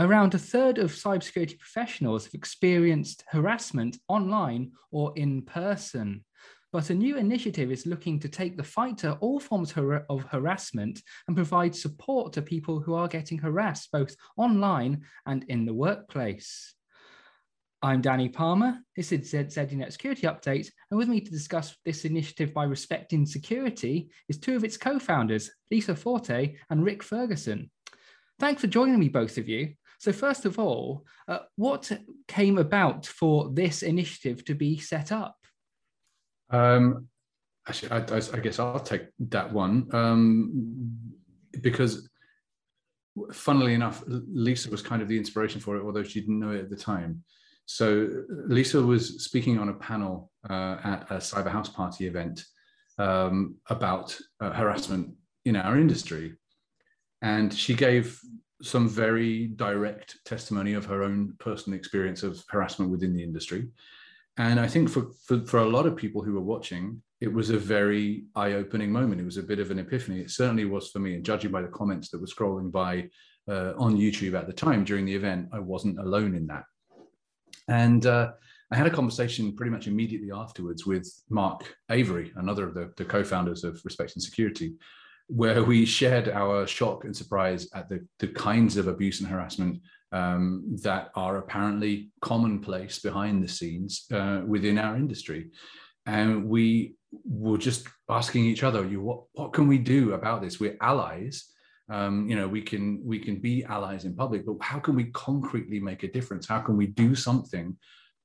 Around a third of cybersecurity professionals have experienced harassment online or in person. But a new initiative is looking to take the fight to all forms of harassment and provide support to people who are getting harassed both online and in the workplace. I'm Danny Palmer. This is ZDNet Security Update, and with me to discuss this initiative by Respect in Security is two of its co-founders, Lisa Forte and Rik Ferguson. Thanks for joining me, both of you. So first of all, uh, what came about for this initiative to be set up? Um, actually, I, I, guess I'll take that one um, because, funnily enough, Lisa was kind of the inspiration for it, although she didn't know it at the time. So Lisa was speaking on a panel uh, at a Cyber House Party event um, about uh, harassment in our industry, and she gave some very direct testimony of her own personal experience of harassment within the industry. And I think for, for, for a lot of people who were watching, it was a very eye opening moment. It was a bit of an epiphany. It certainly was for me. And judging by the comments that were scrolling by uh, on YouTube at the time during the event, I wasn't alone in that. And uh, I had a conversation pretty much immediately afterwards with Mark Avery, another of the, the co founders of Respect in Security, where we shared our shock and surprise at the, the kinds of abuse and harassment um, that are apparently commonplace behind the scenes uh, within our industry. And we were just asking each other, you what, what can we do about this? We're allies. Um, you know, we can we can be allies in public, but how can we concretely make a difference? How can we do something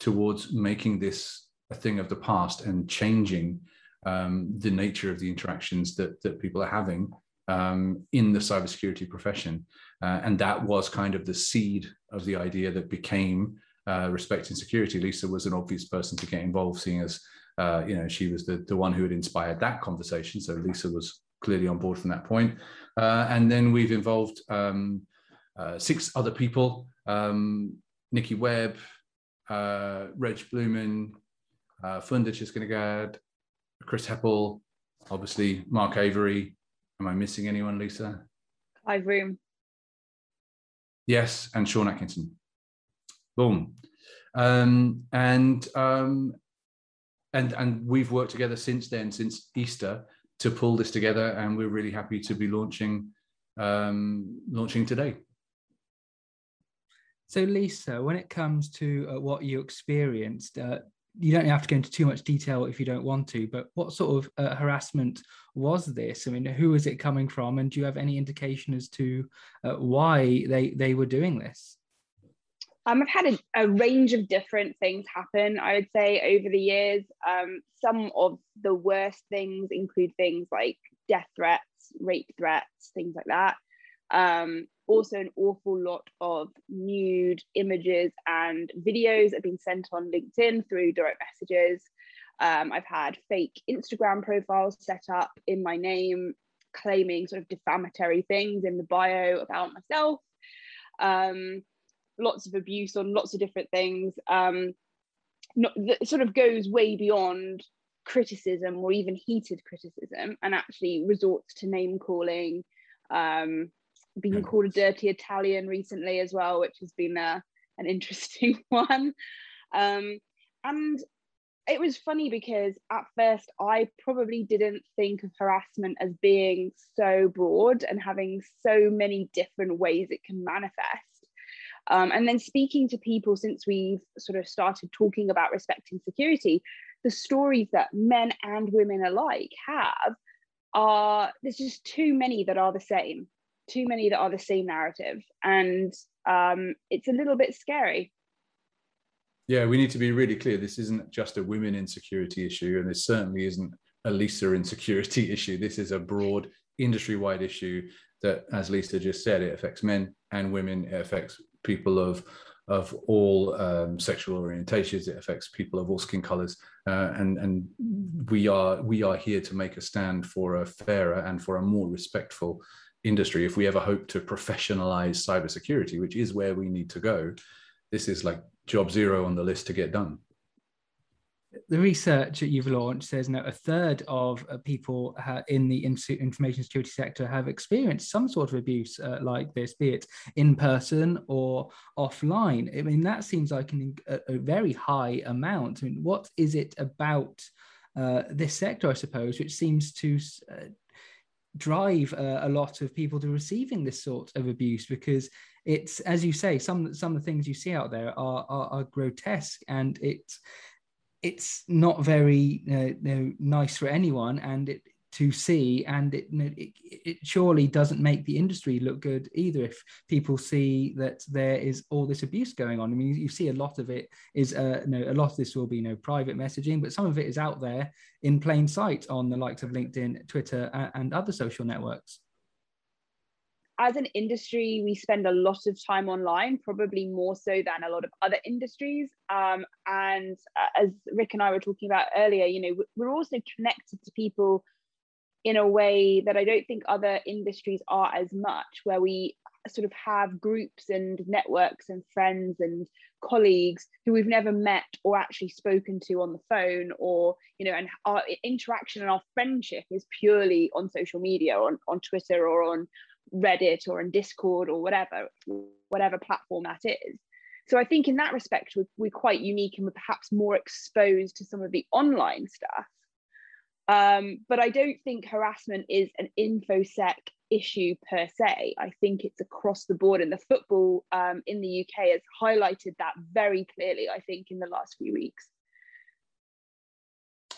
towards making this a thing of the past and changing um, the nature of the interactions that that people are having um, in the cybersecurity profession? Uh, and that was kind of the seed of the idea that became uh, respect in security. Lisa was an obvious person to get involved, seeing as uh, you know she was the, the one who had inspired that conversation. So Lisa was clearly on board from that point. Uh, and then we've involved um, uh, six other people: um, Nikki Webb, uh, Reg Blumen, uh, Funda Chiskanagad, Chris Heppel, obviously Mark Avery. Am I missing anyone, Lisa? Clive Room. Yes, and Sean Atkinson. Boom. Um, and um, and and we've worked together since then, since Easter, to pull this together, and we're really happy to be launching um, launching today. So, Lisa, when it comes to uh, what you experienced, uh, you don't have to go into too much detail if you don't want to, but what sort of uh, harassment was this? I mean, who is it coming from, and do you have any indication as to uh, why they they were doing this? Um, I've had a, a, range of different things happen. I would say over the years, um, some of the worst things include things like death threats, rape threats, things like that. Um, also an awful lot of nude images and videos have been sent on LinkedIn through direct messages. Um, I've had fake Instagram profiles set up in my name, claiming sort of defamatory things in the bio about myself. Um, lots of abuse on lots of different things. Um, not, that sort of goes way beyond criticism or even heated criticism and actually resorts to name calling um, being called a dirty Italian recently as well, which has been a, uh, an interesting one. Um, and it was funny because at first I probably didn't think of harassment as being so broad and having so many different ways it can manifest. Um, and then speaking to people since we've sort of started talking about respect in security, the stories that men and women alike have are there's just too many that are the same too many that are the same narrative. And um, it's a little bit scary. Yeah we need to be really clear. This isn't just a women insecurity issue and this certainly isn't a lisa insecurity issue. This is a broad industry-wide issue that as lisa just said it affects men and women. It affects people of of all um, sexual orientations. It affects people of all skin colors, uh, and and we are we are here to make a stand for a fairer and for a more respectful industry, if we ever hope to professionalize cybersecurity, which is where we need to go, this is like job zero on the list to get done. the research that you've launched says now a third of uh, people uh, in the information security sector have experienced some sort of abuse uh, like this, be it in person or offline. I mean, that seems like a, very high amount. I mean, what is it about uh, this sector, I suppose, which seems to drive uh, a lot of people to receiving this sort of abuse because it's as you say some some of the things you see out there are are, are grotesque and it's it's not very uh, you know, nice for anyone and it to see and it, it, it surely doesn't make the industry look good either if people see that there is all this abuse going on i mean you, see a lot of it is uh, no a lot of this will be you know private messaging but some of it is out there in plain sight on the likes of linkedin twitter and other social networks as an industry, we spend a lot of time online, probably more so than a lot of other industries. Um, and uh, as Rik and I were talking about earlier, you know, we're also connected to people in a way that I don't think other industries are as much, where we sort of have groups and networks and friends and colleagues who we've never met or actually spoken to on the phone or you know and our interaction and our friendship is purely on social media on, on twitter or on reddit or on discord or whatever whatever platform that is. So i think in that respect we're, we're quite unique and we're perhaps more exposed to some of the online stuff um, but I don't think harassment is an infosec issue per se. I think it's across the board, and the football um, in the UK has highlighted that very clearly. I think in the last few weeks.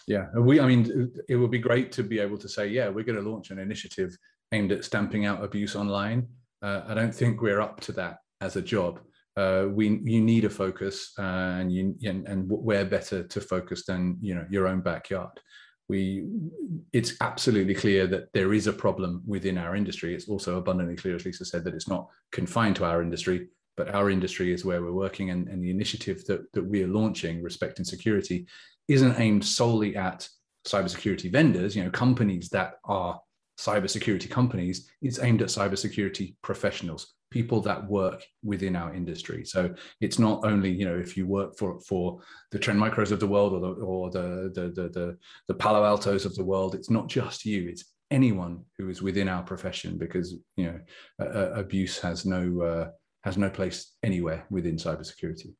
Yeah, we. I mean, it would be great to be able to say, yeah, we're going to launch an initiative aimed at stamping out abuse online. Uh, I don't think we're up to that as a job. Uh, we you need a focus, uh, and you and, and where better to focus than you know your own backyard we it's absolutely clear that there is a problem within our industry. It's also abundantly clear as lisa said that it's not confined to our industry but our industry is where we're working and, and the initiative that, that we are launching respect in security isn't aimed solely at cybersecurity vendors. You know companies that are cybersecurity companies it's aimed at cybersecurity professionals people that work within our industry. So it's not only you know if you work for for the Trend Micros of the world or the or the the the the, the Palo Altos of the world. It's not just you. It's anyone who is within our profession because you know uh, abuse has no uh, has no place anywhere within cybersecurity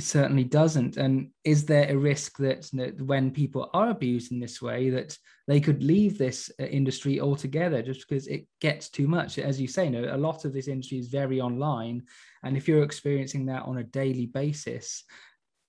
it certainly doesn't. And is there a risk that, when people are abused in this way, that they could leave this uh, industry altogether just because it gets too much? As you say, you know, a lot of this industry is very online, and if you're experiencing that on a daily basis,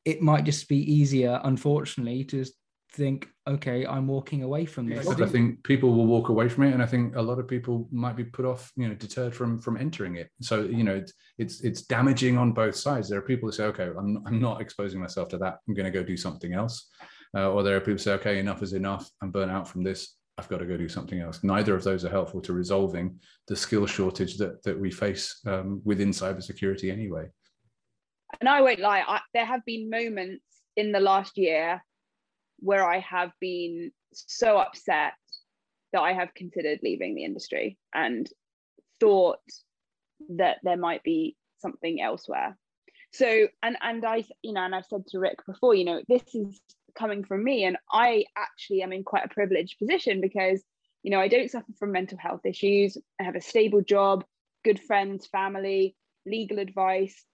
it might just be easier, unfortunately, to think, okay, I'm walking away from this. I think people will walk away from it, and I think a lot of people might be put off, you know, deterred from from entering it. So you know, it's it's, it's damaging on both sides. There are people who say, okay, I'm I'm not exposing myself to that. I'm going to go do something else. Uh, or there are people who say, okay, enough is enough. I'm burnt out from this. I've got to go do something else. Neither of those are helpful to resolving the skill shortage that that we face um, within cybersecurity anyway. And I won't lie, I, there have been moments in the last year where I have been so upset that I have considered leaving the industry and thought that there might be something elsewhere. So, and and I, you know, and I've said to Rik before, you know, this is coming from me, and I actually am in quite a privileged position because, you know, I don't suffer from mental health issues. I have a stable job, good friends, family, legal advice,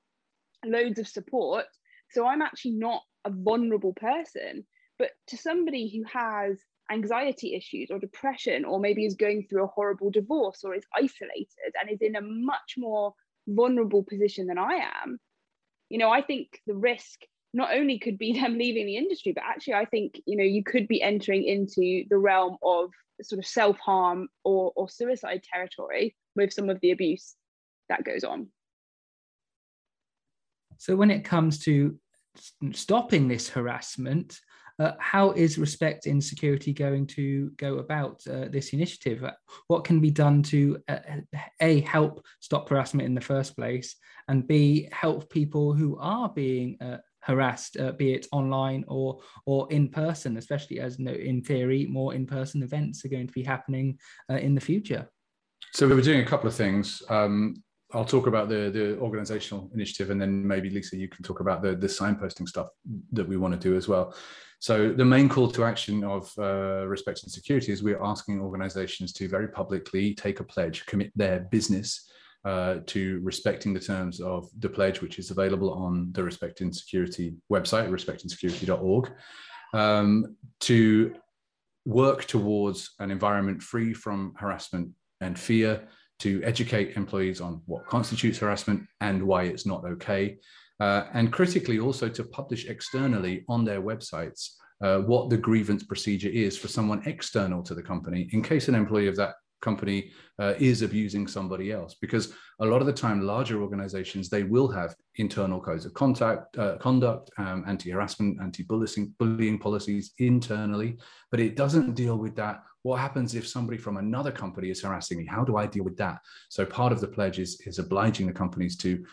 loads of support. So I'm actually not a vulnerable person. But to somebody who has anxiety issues or depression, or maybe is going through a horrible divorce or is isolated and is in a much more vulnerable position than I am, you know, I think the risk not only could be them leaving the industry, but actually, I think, you know, you could be entering into the realm of sort of self harm or, or suicide territory with some of the abuse that goes on. So, when it comes to stopping this harassment, uh, how is Respect in Security going to go about uh, this initiative? Uh, what can be done to uh, a help stop harassment in the first place, and b help people who are being uh, harassed, uh, be it online or or in person, especially as you know, in theory more in person events are going to be happening in the future. So we were doing a couple of things. Um, I'll talk about the the organizational initiative, and then maybe Lisa, you can talk about the the signposting stuff that we want to do as well. So the main call to action of uh, respect in security is we're asking organizations to very publicly take a pledge, commit their business uh, to respecting the terms of the pledge, which is available on the Respect in Security website, respectinsecurity.org, um, to work towards an environment free from harassment and fear, to educate employees on what constitutes harassment and why it's not okay. Uh, and critically, also to publish externally on their websites uh, what the grievance procedure is for someone external to the company in case an employee of that company uh, is abusing somebody else. Because a lot of the time larger organizations they will have internal codes of contact uh, conduct um, anti-harassment anti-bullying bullying policies internally but it doesn't deal with that. What happens if somebody from another company is harassing me? How do i deal with that? So part of the pledge is, is obliging the companies to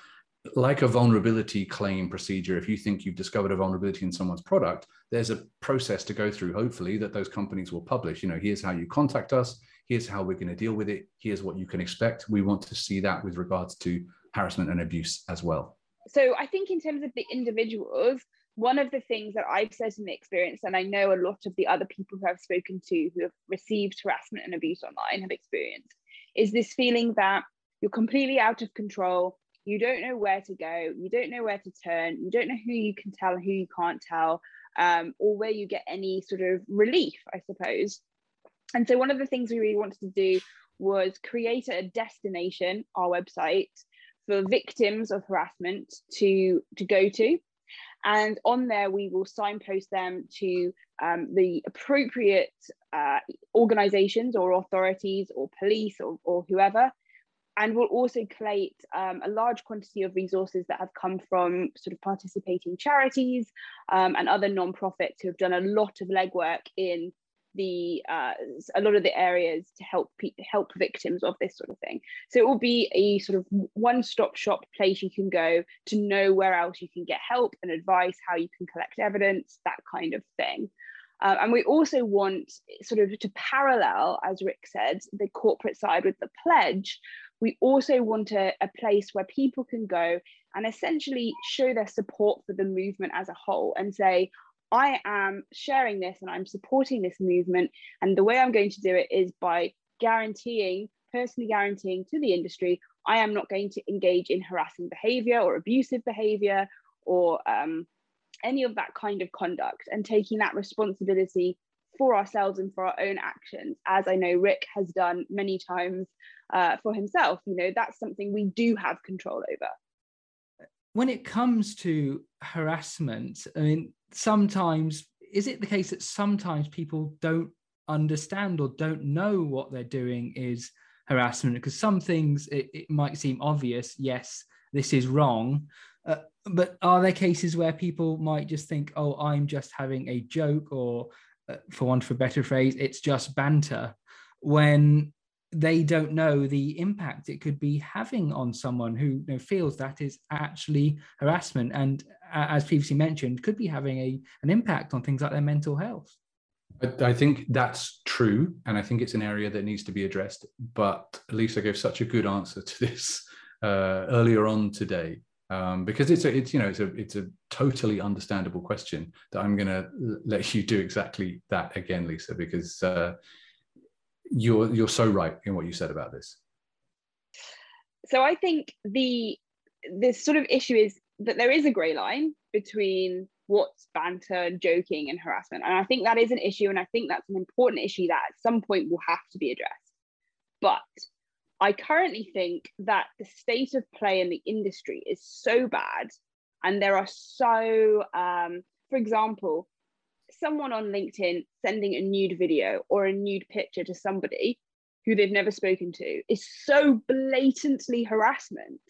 like a vulnerability claim procedure, if you think you've discovered a vulnerability in someone's product, there's a process to go through, hopefully, that those companies will publish. You know, here's how you contact us, here's how we're going to deal with it, here's what you can expect. We want to see that with regards to harassment and abuse as well. So I think in terms of the individuals, one of the things that I've certainly experienced, and I know a lot of the other people who I've spoken to who have received harassment and abuse online have experienced, is this feeling that you're completely out of control you don't know where to go. You don't know where to turn. You don't know who you can tell who you can't tell um, or where you get any sort of relief i suppose. And so one of the things we really wanted to do was create a destination our website for victims of harassment to to go to. And on there we will signpost them to um, the appropriate uh, organizations or authorities or police or, or whoever and we'll also collate um, a large quantity of resources that have come from sort of participating charities um, and other non-profits who have done a lot of legwork in the uh, a lot of the areas to help help victims of this sort of thing. So it will be a sort of one-stop shop place you can go to know where else you can get help and advice, how you can collect evidence, that kind of thing. Uh, and we also want sort of to parallel, as Rik said, the corporate side with the pledge, we also want a, a place where people can go and essentially show their support for the movement as a whole and say, I am sharing this and I'm supporting this movement. And the way I'm going to do it is by guaranteeing, personally guaranteeing to the industry, I am not going to engage in harassing behavior or abusive behavior or um, any of that kind of conduct and taking that responsibility for ourselves and for our own actions, as I know Rik has done many times uh, for himself. You know, that's something we do have control over. When it comes to harassment, I mean, sometimes is it the case that sometimes people don't understand or don't know what they're doing is harassment? Because some things it, it might seem obvious, yes, this is wrong. Uh, but are there cases where people might just think, oh, I'm just having a joke, or for want of a better phrase, it's just banter, when they don't know the impact it could be having on someone who you know, feels that is actually harassment and uh, as previously mentioned could be having a, an impact on things like their mental health. I, think that's true and i think it's an area that needs to be addressed but lisa gave such a good answer to this uh, earlier on today um, because it's a it's you know it's a it's a totally understandable question that i'm going to let you do exactly that again lisa because uh, you're you're so right in what you said about this. So I think the this sort of issue is that there is a grey line between what's banter, joking, and harassment, and I think that is an issue, and I think that's an important issue that at some point will have to be addressed. But I currently think that the state of play in the industry is so bad, and there are so, um, for example, someone on LinkedIn sending a nude video or a nude picture to somebody who they've never spoken to is so blatantly harassment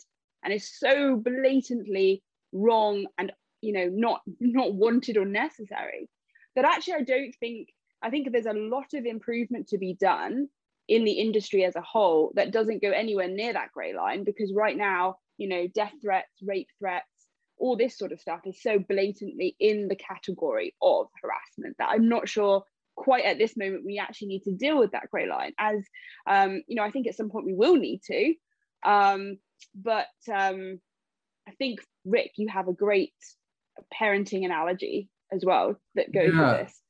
and is so blatantly wrong and you know not not wanted or necessary that actually I don't think I think there's a lot of improvement to be done in the industry as a whole that doesn't go anywhere near that grey line because right now you know death threats rape threats all this sort of stuff is so blatantly in the category of harassment that I'm not sure quite at this moment we actually need to deal with that grey line as um, you know I think at some point we will need to um, but um, I think Rik, you have a great parenting analogy as well that goes yeah. with this.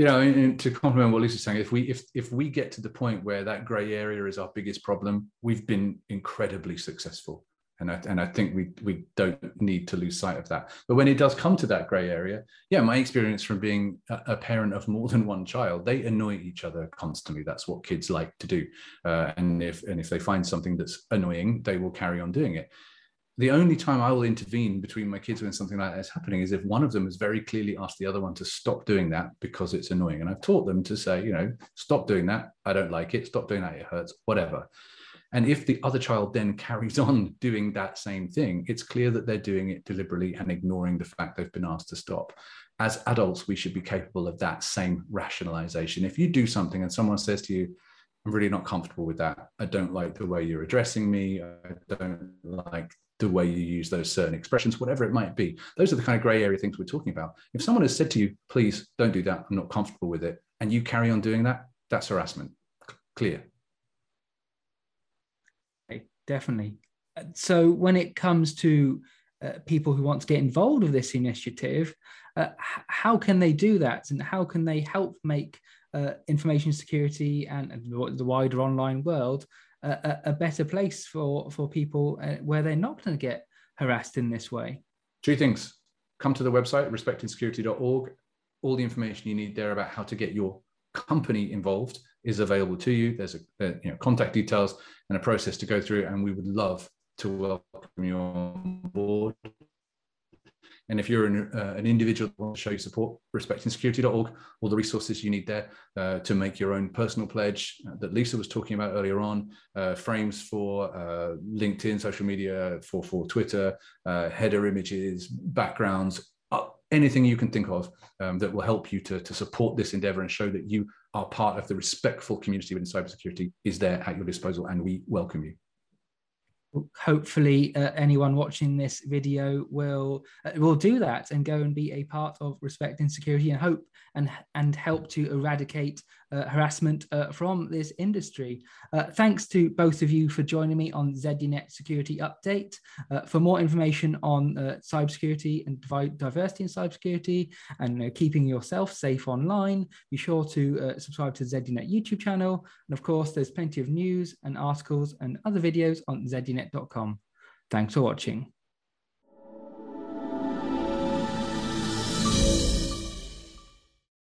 You know, and to complement what Lisa's saying, if we if if we get to the point where that grey area is our biggest problem, we've been incredibly successful and I, and I think we we don't need to lose sight of that. But when it does come to that grey area, yeah, my experience from being a, a, parent of more than one child, they annoy each other constantly. That's what kids like to do, uh, and if and if they find something that's annoying, they will carry on doing it. The only time I will intervene between my kids when something like that is happening is if one of them has very clearly asked the other one to stop doing that because it's annoying. And I've taught them to say, you know, stop doing that. I don't like it. Stop doing that. It hurts. Whatever. And if the other child then carries on doing that same thing, it's clear that they're doing it deliberately and ignoring the fact they've been asked to stop. As adults, we should be capable of that same rationalization. If you do something and someone says to you, I'm really not comfortable with that. I don't like the way you're addressing me. I don't like the way you use those certain expressions, whatever it might be. Those are the kind of gray area things we're talking about. If someone has said to you, please don't do that, I'm not comfortable with it, and you carry on doing that, that's harassment. Clear definitely. Uh, so when it comes to uh, people who want to get involved with this initiative, uh, how can they do that, and how can they help make uh, information security and the wider online world a, a better place for for people uh, where they're not going to get harassed in this way? Two things: come to the website respectinsecurity.org. All the information you need there about how to get your company involved is available to you. There's a, a, you know contact details and a process to go through, and we would love to welcome you on if you're an, uh, an individual who wants to show your support, respectinsecurity.org, all the resources you need there uh, to make your own personal pledge that Lisa was talking about earlier on, uh, frames for uh, LinkedIn, social media, for, for Twitter, uh, header images, backgrounds, uh, anything you can think of um, that will help you to, to support this endeavor and show that you are part of the respectful community within cybersecurity is there at your disposal and we welcome you hopefully uh, anyone watching this video will uh, will do that and go and be a part of respect in security and hope and and help to eradicate harassment uh, from this industry. Uh, thanks to both of you for joining me on ZDNet Security Update. Uh, for more information on cybersecurity and diversity in cybersecurity and keeping yourself safe online, be sure to subscribe to ZDNet YouTube channel. And of course, there's plenty of news and articles and other videos on zdnet.com. Thanks for watching.